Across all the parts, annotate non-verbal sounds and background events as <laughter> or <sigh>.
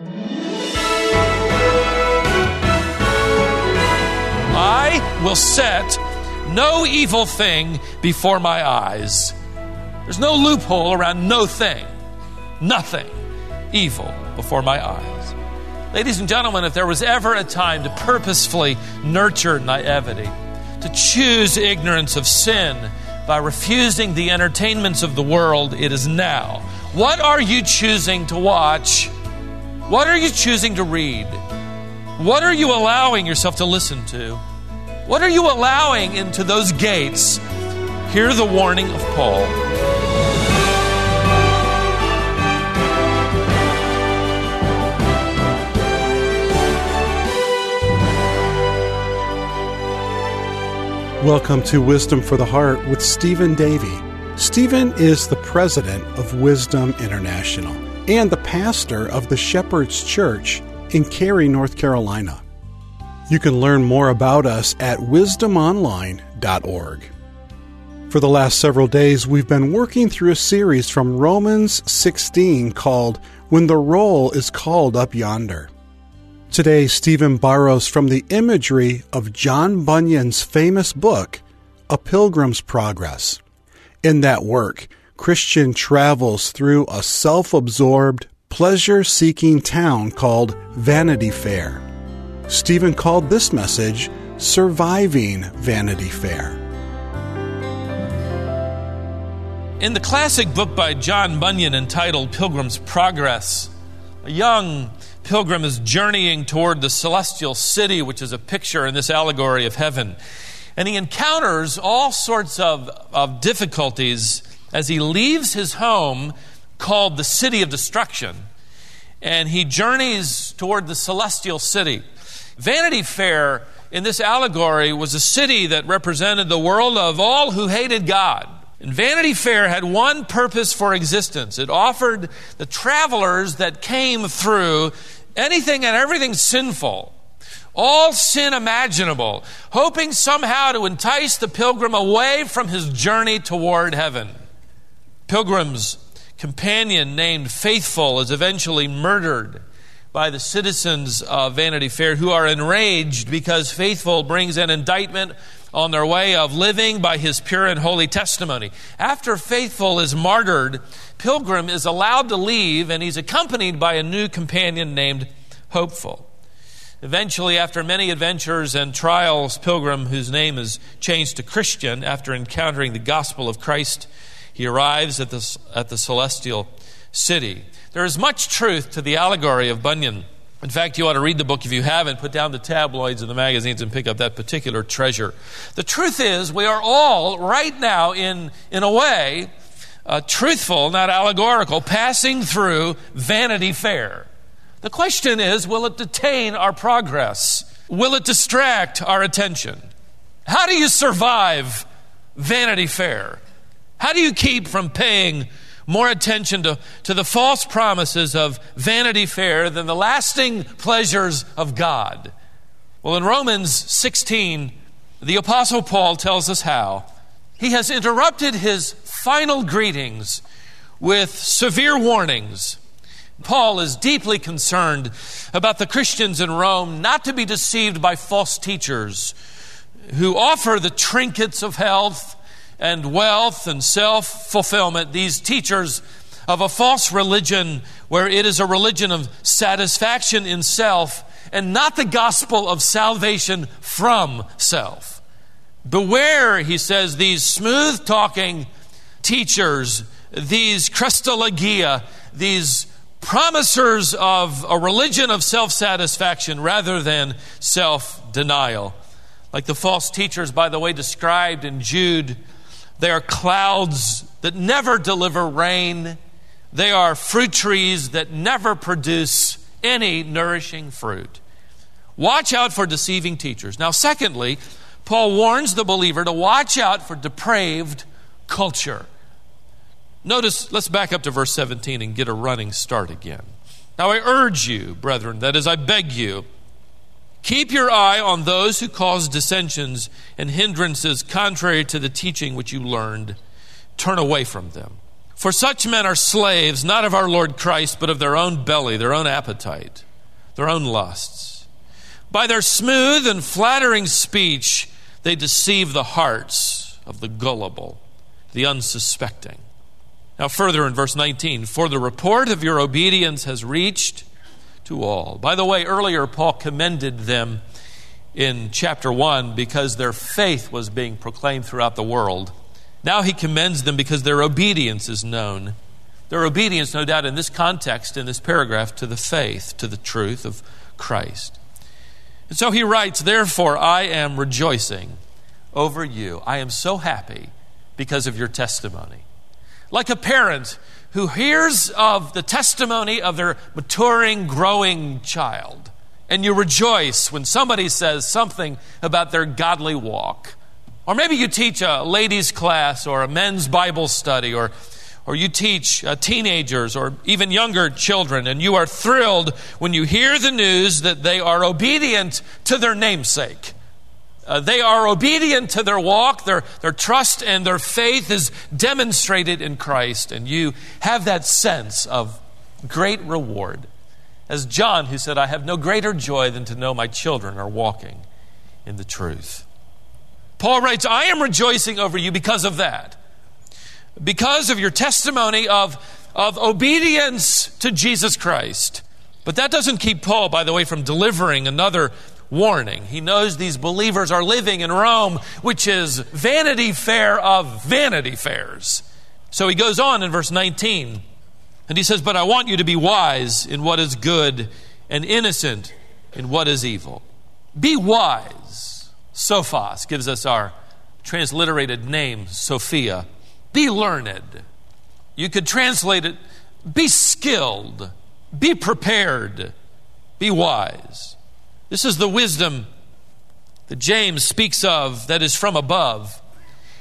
I will set no evil thing before my eyes. There's no loophole around no thing, nothing evil before my eyes. Ladies and gentlemen, if there was ever a time to purposefully nurture naivety, to choose ignorance of sin by refusing the entertainments of the world, it is now. What are you choosing to watch? What are you choosing to read? What are you allowing yourself to listen to? What are you allowing into those gates? Hear the warning of Paul. Welcome to Wisdom for the Heart with Stephen Davey. Stephen is the president of Wisdom International and the pastor of the Shepherd's Church in Cary, North Carolina. You can learn more about us at wisdomonline.org. For the last several days, we've been working through a series from Romans 16 called When the Roll is Called Up Yonder. Today, Stephen borrows from the imagery of John Bunyan's famous book, A Pilgrim's Progress. In that work, Christian travels through a self absorbed, pleasure seeking town called Vanity Fair. Stephen called this message Surviving Vanity Fair. In the classic book by John Bunyan entitled Pilgrim's Progress, a young pilgrim is journeying toward the celestial city, which is a picture in this allegory of heaven. And he encounters all sorts of, of difficulties as he leaves his home called the city of destruction and he journeys toward the celestial city. Vanity Fair in this allegory was a city that represented the world of all who hated God. And Vanity Fair had one purpose for existence. It offered the travelers that came through anything and everything sinful, all sin imaginable, hoping somehow to entice the pilgrim away from his journey toward heaven. Pilgrim's companion named Faithful is eventually murdered by the citizens of Vanity Fair who are enraged because Faithful brings an indictment on their way of living by his pure and holy testimony. After Faithful is martyred, Pilgrim is allowed to leave and he's accompanied by a new companion named Hopeful. Eventually, after many adventures and trials, Pilgrim, whose name is changed to Christian after encountering the gospel of Christ, he arrives at the, at the celestial city. There is much truth to the allegory of Bunyan. In fact, you ought to read the book if you haven't. Put down the tabloids and the magazines and pick up that particular treasure. The truth is, we are all right now, in, in a way, uh, truthful, not allegorical, passing through Vanity Fair. The question is will it detain our progress? Will it distract our attention? How do you survive Vanity Fair? How do you keep from paying more attention to, to the false promises of Vanity Fair than the lasting pleasures of God? Well, in Romans 16, the Apostle Paul tells us how. He has interrupted his final greetings with severe warnings. Paul is deeply concerned about the Christians in Rome not to be deceived by false teachers who offer the trinkets of health and wealth and self fulfillment, these teachers of a false religion where it is a religion of satisfaction in self and not the gospel of salvation from self. Beware, he says, these smooth talking teachers, these chrestologia, these promisers of a religion of self satisfaction rather than self denial. Like the false teachers, by the way, described in Jude, they are clouds that never deliver rain. They are fruit trees that never produce any nourishing fruit. Watch out for deceiving teachers. Now, secondly, Paul warns the believer to watch out for depraved culture. Notice, let's back up to verse 17 and get a running start again. Now I urge you, brethren, that is, I beg you, keep your eye on those who cause dissensions and hindrances contrary to the teaching which you learned. Turn away from them. For such men are slaves, not of our Lord Christ, but of their own belly, their own appetite, their own lusts. By their smooth and flattering speech, they deceive the hearts of the gullible, the unsuspecting. Now, further in verse 19, for the report of your obedience has reached to all. By the way, earlier Paul commended them in chapter 1 because their faith was being proclaimed throughout the world. Now he commends them because their obedience is known. Their obedience, no doubt, in this context, in this paragraph, to the faith, to the truth of Christ. And so he writes, Therefore, I am rejoicing over you. I am so happy because of your testimony. Like a parent who hears of the testimony of their maturing, growing child, and you rejoice when somebody says something about their godly walk. Or maybe you teach a ladies' class or a men's Bible study, or, or you teach uh, teenagers or even younger children, and you are thrilled when you hear the news that they are obedient to their namesake. Uh, they are obedient to their walk, their, their trust and their faith is demonstrated in Christ, and you have that sense of great reward. As John, who said, I have no greater joy than to know my children are walking in the truth. Paul writes, I am rejoicing over you because of that. Because of your testimony of, of obedience to Jesus Christ. But that doesn't keep Paul, by the way, from delivering another warning. He knows these believers are living in Rome, which is vanity fair of vanity fairs. So he goes on in verse 19, and he says, But I want you to be wise in what is good and innocent in what is evil. Be wise. Sophos gives us our transliterated name, Sophia. Be learned. You could translate it be skilled, be prepared, be wise. This is the wisdom that James speaks of that is from above.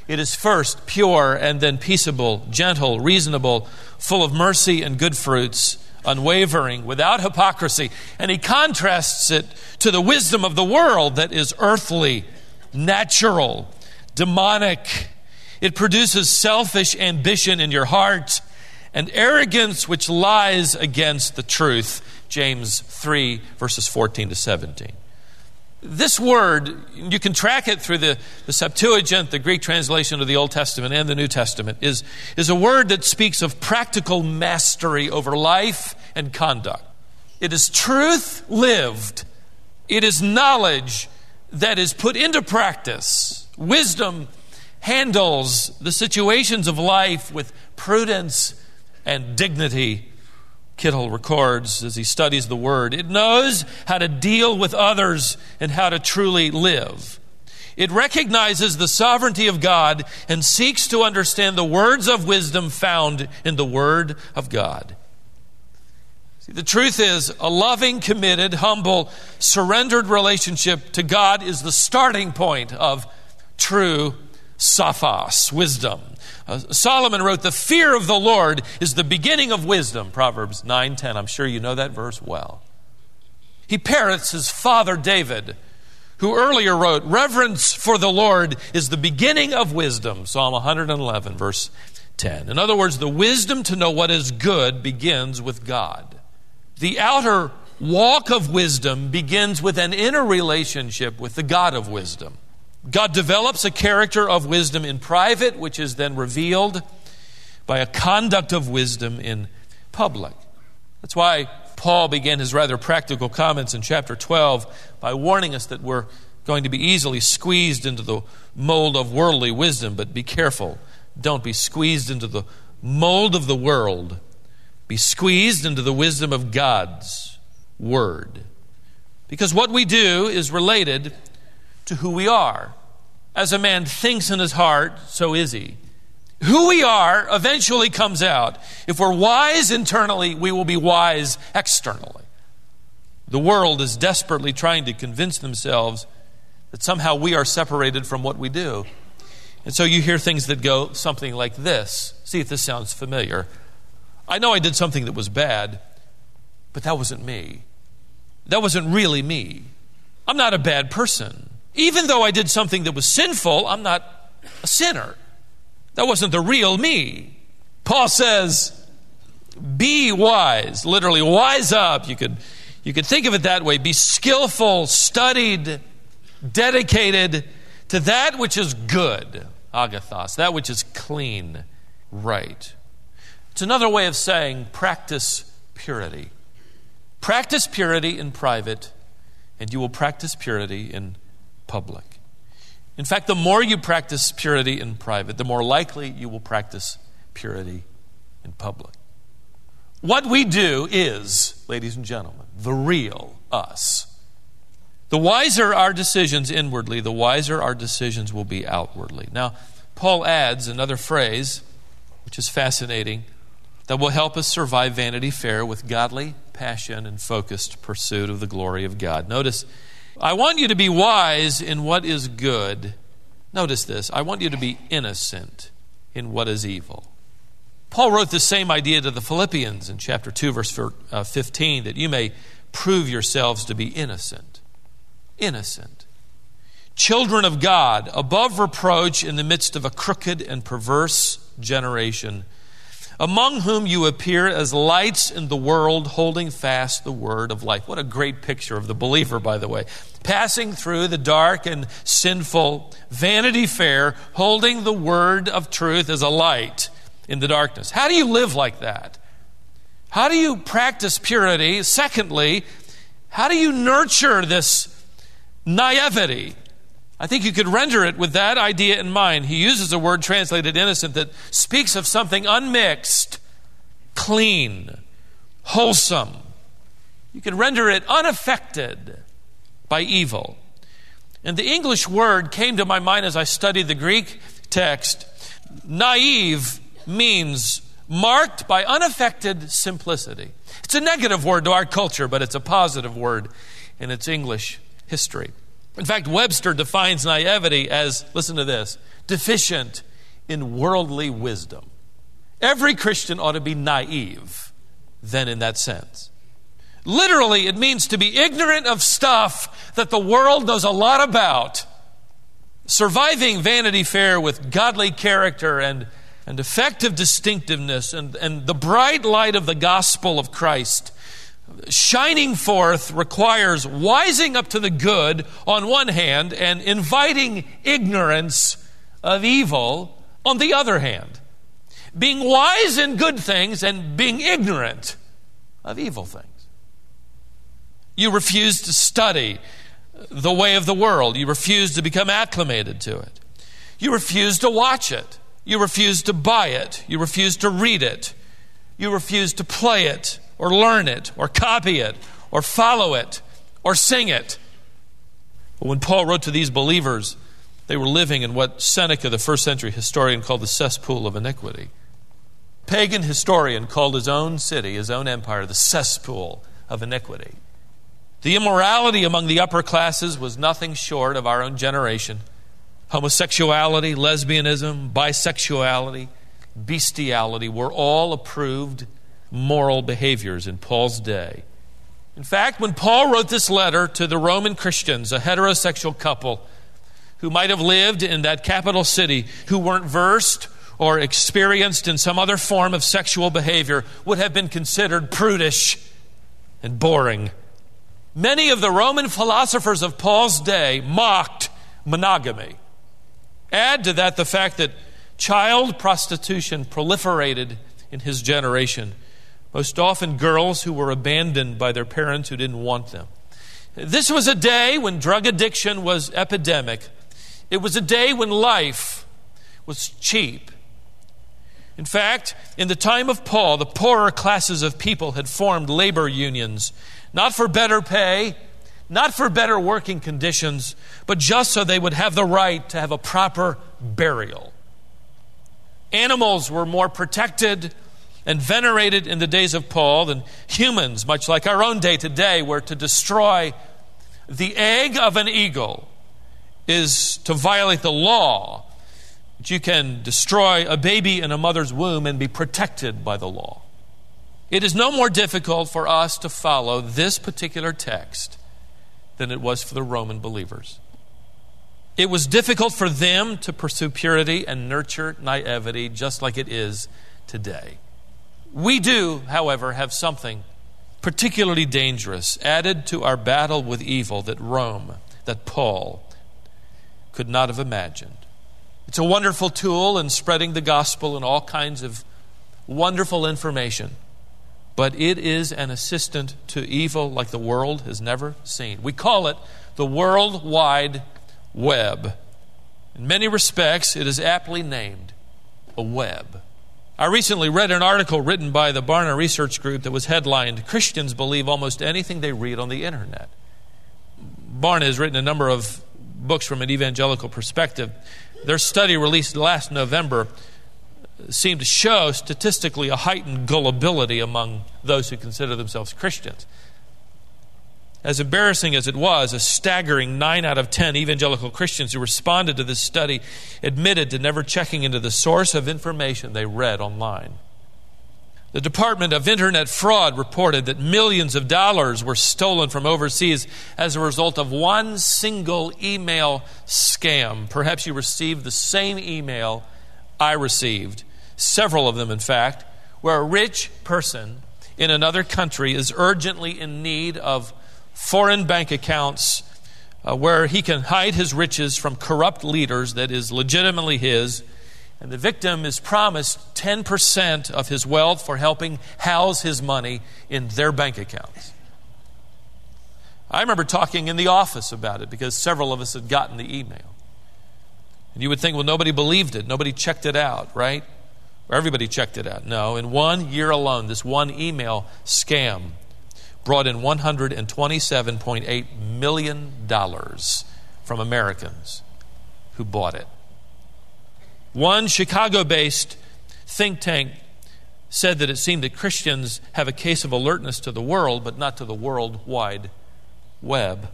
It is first pure and then peaceable, gentle, reasonable, full of mercy and good fruits, unwavering, without hypocrisy. And he contrasts it to the wisdom of the world that is earthly, natural, demonic. It produces selfish ambition in your heart and arrogance which lies against the truth. James 3, verses 14 to 17. This word, you can track it through the, the Septuagint, the Greek translation of the Old Testament and the New Testament, is, is a word that speaks of practical mastery over life and conduct. It is truth lived, it is knowledge that is put into practice. Wisdom handles the situations of life with prudence and dignity Kittel records as he studies the Word. It knows how to deal with others and how to truly live. It recognizes the sovereignty of God and seeks to understand the words of wisdom found in the Word of God. See, the truth is, a loving, committed, humble, surrendered relationship to God is the starting point of true sophos, wisdom. Uh, Solomon wrote, The fear of the Lord is the beginning of wisdom, Proverbs 9 10. I'm sure you know that verse well. He parrots his father David, who earlier wrote, Reverence for the Lord is the beginning of wisdom, Psalm 111, verse 10. In other words, the wisdom to know what is good begins with God. The outer walk of wisdom begins with an inner relationship with the God of wisdom. God develops a character of wisdom in private, which is then revealed by a conduct of wisdom in public. That's why Paul began his rather practical comments in chapter 12 by warning us that we're going to be easily squeezed into the mold of worldly wisdom, but be careful. Don't be squeezed into the mold of the world. Be squeezed into the wisdom of God's Word. Because what we do is related to who we are. As a man thinks in his heart, so is he. Who we are eventually comes out. If we're wise internally, we will be wise externally. The world is desperately trying to convince themselves that somehow we are separated from what we do. And so you hear things that go something like this. See if this sounds familiar. I know I did something that was bad, but that wasn't me. That wasn't really me. I'm not a bad person. Even though I did something that was sinful, I'm not a sinner. That wasn't the real me. Paul says, be wise, literally wise up. You could, you could think of it that way. Be skillful, studied, dedicated to that which is good, agathos, that which is clean, right. It's another way of saying practice purity. Practice purity in private, and you will practice purity in public. In fact, the more you practice purity in private, the more likely you will practice purity in public. What we do is, ladies and gentlemen, the real us. The wiser our decisions inwardly, the wiser our decisions will be outwardly. Now, Paul adds another phrase, which is fascinating that will help us survive Vanity Fair with godly passion and focused pursuit of the glory of God. Notice, I want you to be wise in what is good. Notice this I want you to be innocent in what is evil. Paul wrote the same idea to the Philippians in chapter 2, verse uh, 15, that you may prove yourselves to be innocent. Innocent. Children of God, above reproach in the midst of a crooked and perverse generation among whom you appear as lights in the world, holding fast the word of life. What a great picture of the believer, by the way. Passing through the dark and sinful Vanity Fair, holding the word of truth as a light in the darkness. How do you live like that? How do you practice purity? Secondly, how do you nurture this naivety? I think you could render it with that idea in mind. He uses a word translated innocent that speaks of something unmixed, clean, wholesome. You could render it unaffected by evil. And the English word came to my mind as I studied the Greek text. Naive means marked by unaffected simplicity. It's a negative word to our culture, but it's a positive word in its English history. In fact, Webster defines naivety as, listen to this, deficient in worldly wisdom. Every Christian ought to be naive, then, in that sense. Literally, it means to be ignorant of stuff that the world knows a lot about. Surviving Vanity Fair with godly character and, and effective distinctiveness and, and the bright light of the gospel of Christ shining forth requires wising up to the good on one hand and inviting ignorance of evil on the other hand. Being wise in good things and being ignorant of evil things. You refuse to study the way of the world. You refuse to become acclimated to it. You refuse to watch it. You refuse to buy it. You refuse to read it. You refuse to play it or learn it or copy it or follow it or sing it. But when Paul wrote to these believers, they were living in what Seneca, the first century historian, called the cesspool of iniquity. Pagan historian called his own city, his own empire, the cesspool of iniquity. The immorality among the upper classes was nothing short of our own generation. Homosexuality, lesbianism, bisexuality, bestiality were all approved moral behaviors in Paul's day. In fact, when Paul wrote this letter to the Roman Christians, a heterosexual couple who might have lived in that capital city, who weren't versed or experienced in some other form of sexual behavior, would have been considered prudish and boring. Many of the Roman philosophers of Paul's day mocked monogamy. Add to that the fact that child prostitution proliferated in his generation most often girls who were abandoned by their parents who didn't want them. This was a day when drug addiction was epidemic. It was a day when life was cheap. In fact, in the time of Paul, the poorer classes of people had formed labor unions, not for better pay, not for better working conditions, but just so they would have the right to have a proper burial. Animals were more protected, and venerated in the days of Paul than humans, much like our own day today, were to destroy the egg of an eagle is to violate the law. But you can destroy a baby in a mother's womb and be protected by the law. It is no more difficult for us to follow this particular text than it was for the Roman believers. It was difficult for them to pursue purity and nurture naivety, just like it is today. We do, however, have something particularly dangerous added to our battle with evil that Rome, that Paul, could not have imagined. It's a wonderful tool in spreading the gospel and all kinds of wonderful information, but it is an assistant to evil like the world has never seen. We call it the World Wide Web. In many respects, it is aptly named a web. I recently read an article written by the Barna Research Group that was headlined Christians Believe Almost Anything They Read on the Internet. Barna has written a number of books from an evangelical perspective. Their study, released last November, seemed to show statistically a heightened gullibility among those who consider themselves Christians. As embarrassing as it was, a staggering 9 out of 10 evangelical Christians who responded to this study admitted to never checking into the source of information they read online. The Department of Internet Fraud reported that millions of dollars were stolen from overseas as a result of one single email scam. Perhaps you received the same email I received, several of them, in fact, where a rich person in another country is urgently in need of foreign bank accounts uh, where he can hide his riches from corrupt leaders that is legitimately his. And the victim is promised 10% of his wealth for helping house his money in their bank accounts. I remember talking in the office about it because several of us had gotten the email. And you would think, well, nobody believed it, nobody checked it out, right? Or everybody checked it out. No, in one year alone, this one email scam brought in $127.8 million from Americans who bought it. One Chicago based think tank said that it seemed that Christians have a case of alertness to the world, but not to the world wide web.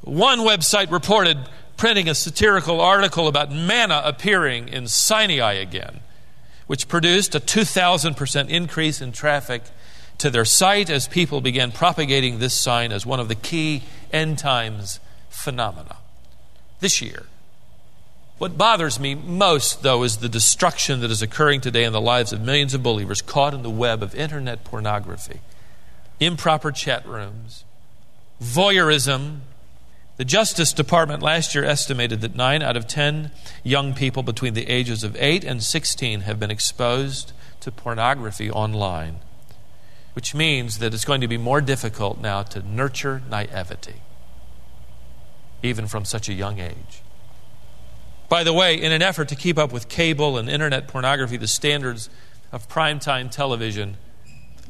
One website reported printing a satirical article about manna appearing in Sinai again, which produced a 2,000% increase in traffic to their site as people began propagating this sign as one of the key end times phenomena. This year, what bothers me most, though, is the destruction that is occurring today in the lives of millions of believers caught in the web of internet pornography, improper chat rooms, voyeurism. The Justice Department last year estimated that 9 out of 10 young people between the ages of 8 and 16 have been exposed to pornography online which means that it's going to be more difficult now to nurture naivety, even from such a young age. By the way, in an effort to keep up with cable and internet pornography, the standards of primetime television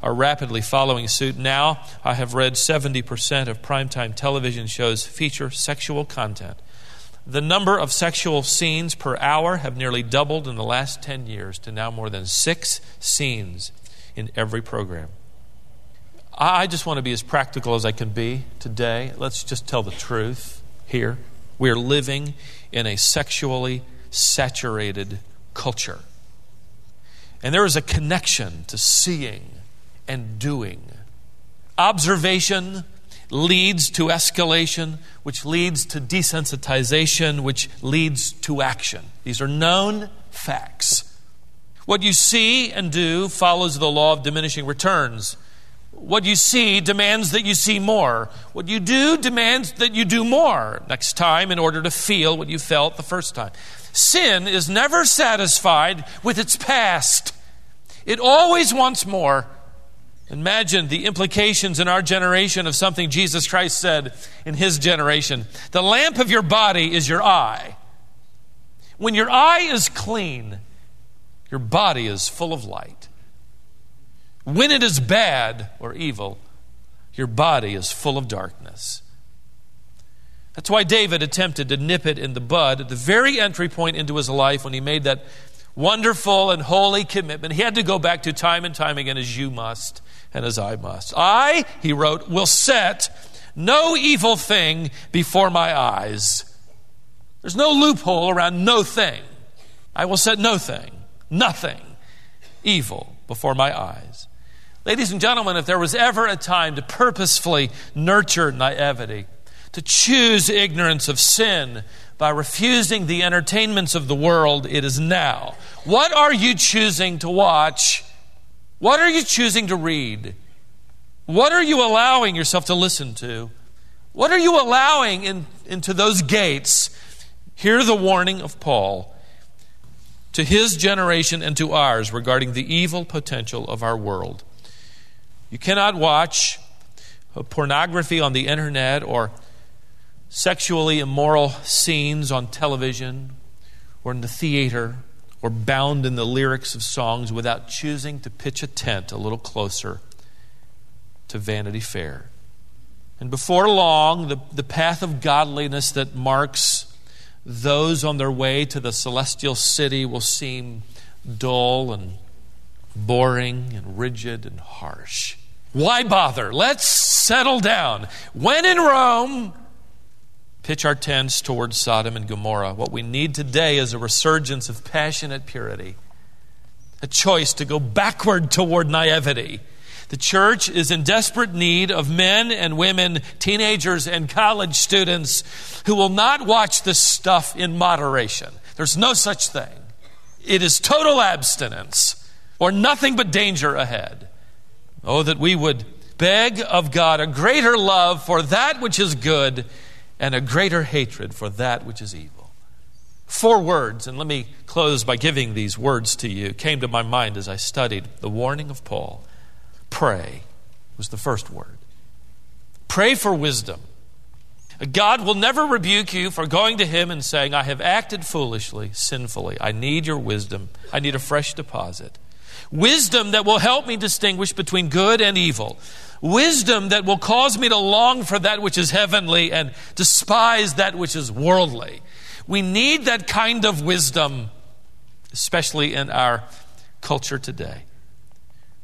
are rapidly following suit. Now, I have read 70% of primetime television shows feature sexual content. The number of sexual scenes per hour have nearly doubled in the last 10 years to now more than six scenes in every program. I just want to be as practical as I can be today. Let's just tell the truth here. We are living in a sexually saturated culture. And there is a connection to seeing and doing. Observation leads to escalation, which leads to desensitization, which leads to action. These are known facts. What you see and do follows the law of diminishing returns. What you see demands that you see more. What you do demands that you do more next time in order to feel what you felt the first time. Sin is never satisfied with its past, it always wants more. Imagine the implications in our generation of something Jesus Christ said in his generation. The lamp of your body is your eye. When your eye is clean, your body is full of light. When it is bad or evil, your body is full of darkness. That's why David attempted to nip it in the bud at the very entry point into his life when he made that wonderful and holy commitment. He had to go back to time and time again, as you must and as I must. I, he wrote, will set no evil thing before my eyes. There's no loophole around no thing. I will set no thing, nothing evil before my eyes. Ladies and gentlemen, if there was ever a time to purposefully nurture naivety, to choose ignorance of sin by refusing the entertainments of the world, it is now. What are you choosing to watch? What are you choosing to read? What are you allowing yourself to listen to? What are you allowing in, into those gates? Hear the warning of Paul to his generation and to ours regarding the evil potential of our world. You cannot watch pornography on the internet or sexually immoral scenes on television or in the theater or bound in the lyrics of songs without choosing to pitch a tent a little closer to Vanity Fair. And before long, the, the path of godliness that marks those on their way to the celestial city will seem dull and boring and rigid and harsh. Why bother? Let's settle down. When in Rome, pitch our tents towards Sodom and Gomorrah. What we need today is a resurgence of passionate purity, a choice to go backward toward naivety. The church is in desperate need of men and women, teenagers and college students who will not watch this stuff in moderation. There's no such thing. It is total abstinence or nothing but danger ahead. Oh, that we would beg of God a greater love for that which is good and a greater hatred for that which is evil. Four words, and let me close by giving these words to you, came to my mind as I studied the warning of Paul. Pray was the first word. Pray for wisdom. God will never rebuke you for going to Him and saying, I have acted foolishly, sinfully. I need your wisdom. I need a fresh deposit. Wisdom that will help me distinguish between good and evil wisdom that will cause me to long for that which is heavenly and despise that which is worldly. We need that kind of wisdom, especially in our culture today.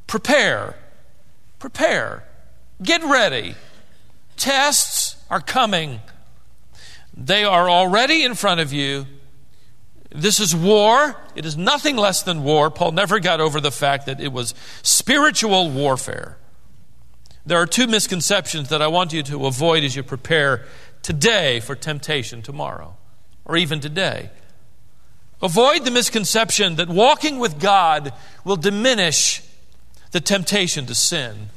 Prepare. Prepare. Get ready. Tests are coming. They are already in front of you. This is war. It is nothing less than war. Paul never got over the fact that it was spiritual warfare. There are two misconceptions that I want you to avoid as you prepare today for temptation tomorrow, or even today. Avoid the misconception that walking with God will diminish the temptation to sin.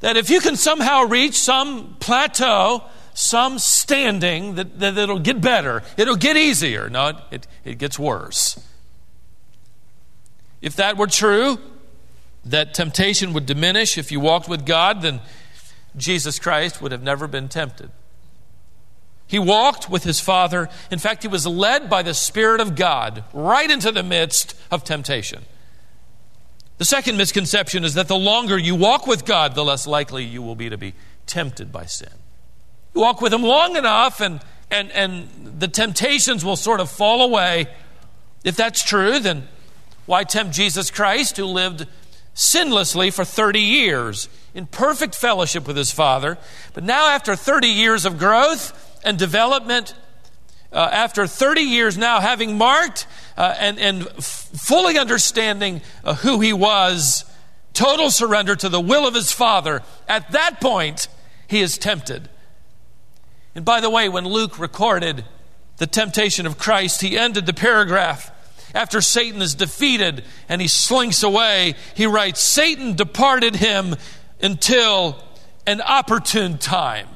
That if you can somehow reach some plateau, some standing, that, that it'll get better, it'll get easier. No, it, it gets worse. If that were true, that temptation would diminish if you walked with God, then Jesus Christ would have never been tempted. He walked with his Father. In fact, he was led by the Spirit of God right into the midst of temptation. The second misconception is that the longer you walk with God, the less likely you will be to be tempted by sin. You walk with Him long enough, and, and, and the temptations will sort of fall away. If that's true, then why tempt Jesus Christ, who lived sinlessly for 30 years in perfect fellowship with his Father. But now, after 30 years of growth and development, uh, after 30 years now having marked uh, and, and f- fully understanding uh, who he was, total surrender to the will of his Father, at that point, he is tempted. And by the way, when Luke recorded the temptation of Christ, he ended the paragraph after Satan is defeated and he slinks away, he writes, Satan departed him until an opportune time.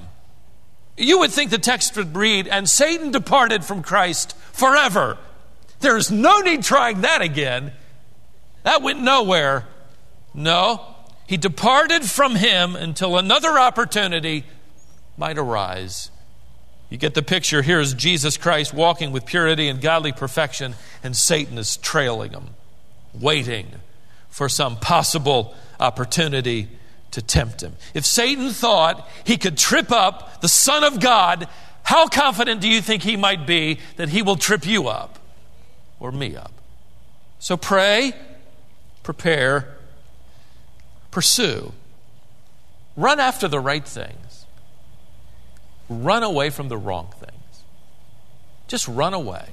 You would think the text would read, and Satan departed from Christ forever. There's no need trying that again. That went nowhere. No, he departed from him until another opportunity might arise. You get the picture. Here is Jesus Christ walking with purity and godly perfection, and Satan is trailing him, waiting for some possible opportunity to tempt him. If Satan thought he could trip up the Son of God, how confident do you think he might be that he will trip you up or me up? So pray, prepare, pursue, run after the right thing run away from the wrong things. Just run away.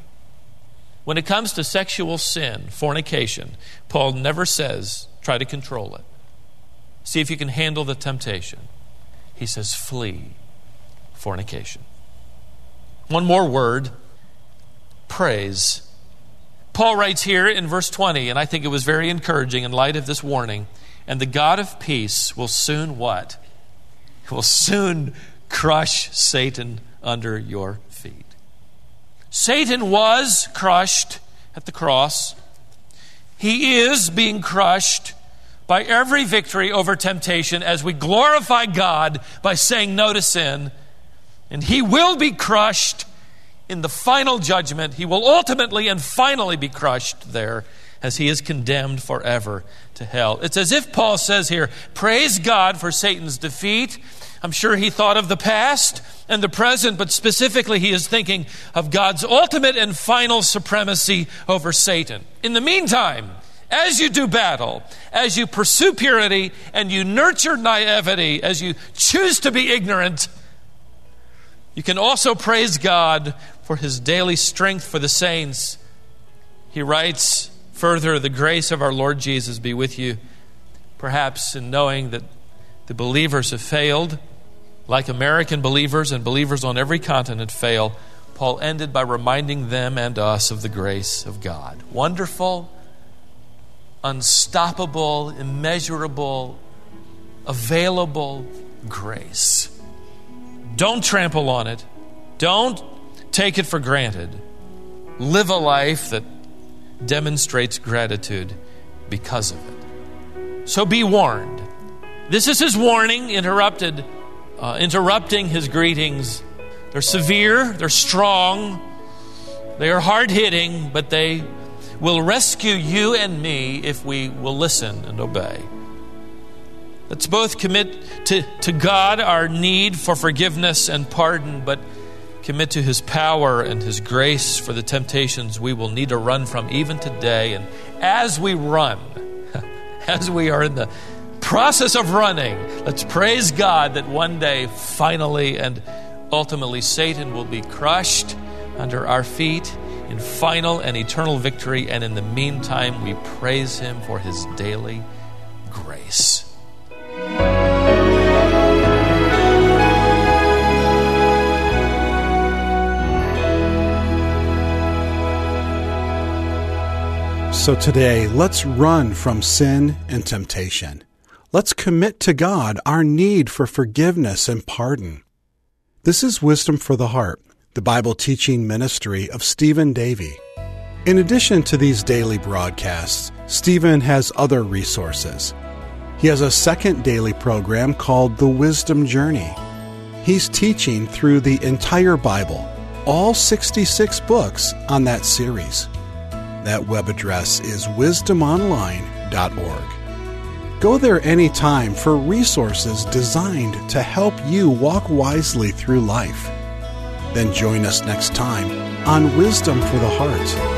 When it comes to sexual sin, fornication, Paul never says, try to control it. See if you can handle the temptation. He says, flee fornication. One more word praise. Paul writes here in verse 20, and I think it was very encouraging in light of this warning. And the God of peace will soon what? Will soon crush Satan under your feet. Satan was crushed at the cross. He is being crushed by every victory over temptation as we glorify God by saying no to sin. And he will be crushed in the final judgment. He will ultimately and finally be crushed there as he is condemned forever to hell. It's as if Paul says here, Praise God for Satan's defeat. I'm sure he thought of the past and the present, but specifically he is thinking of God's ultimate and final supremacy over Satan. In the meantime, as you do battle, as you pursue purity and you nurture naivety, as you choose to be ignorant, you can also praise God for his daily strength for the saints. He writes further, The grace of our Lord Jesus be with you, perhaps in knowing that the believers have failed, like American believers and believers on every continent fail. Paul ended by reminding them and us of the grace of God. Wonderful, unstoppable, immeasurable, available grace. Don't trample on it. Don't take it for granted. Live a life that demonstrates gratitude because of it. So be warned. This is his warning, interrupted, uh, interrupting his greetings. They're severe, they're strong, they are hard hitting, but they will rescue you and me if we will listen and obey. Let's both commit to, to God our need for forgiveness and pardon, but commit to His power and His grace for the temptations we will need to run from even today. And as we run, <laughs> as we are in the process of running, let's praise God that one day, finally and ultimately, Satan will be crushed under our feet in final and eternal victory. And in the meantime, we praise Him for His daily grace. So today, let's run from sin and temptation. Let's commit to God our need for forgiveness and pardon. This is Wisdom for the Heart, the Bible teaching ministry of Stephen Davey. In addition to these daily broadcasts, Stephen has other resources. He has a second daily program called The Wisdom Journey. He's teaching through the entire Bible, all 66 books on that series. That web address is wisdomonline.org. Go there anytime for resources designed to help you walk wisely through life. Then join us next time on Wisdom for the Heart.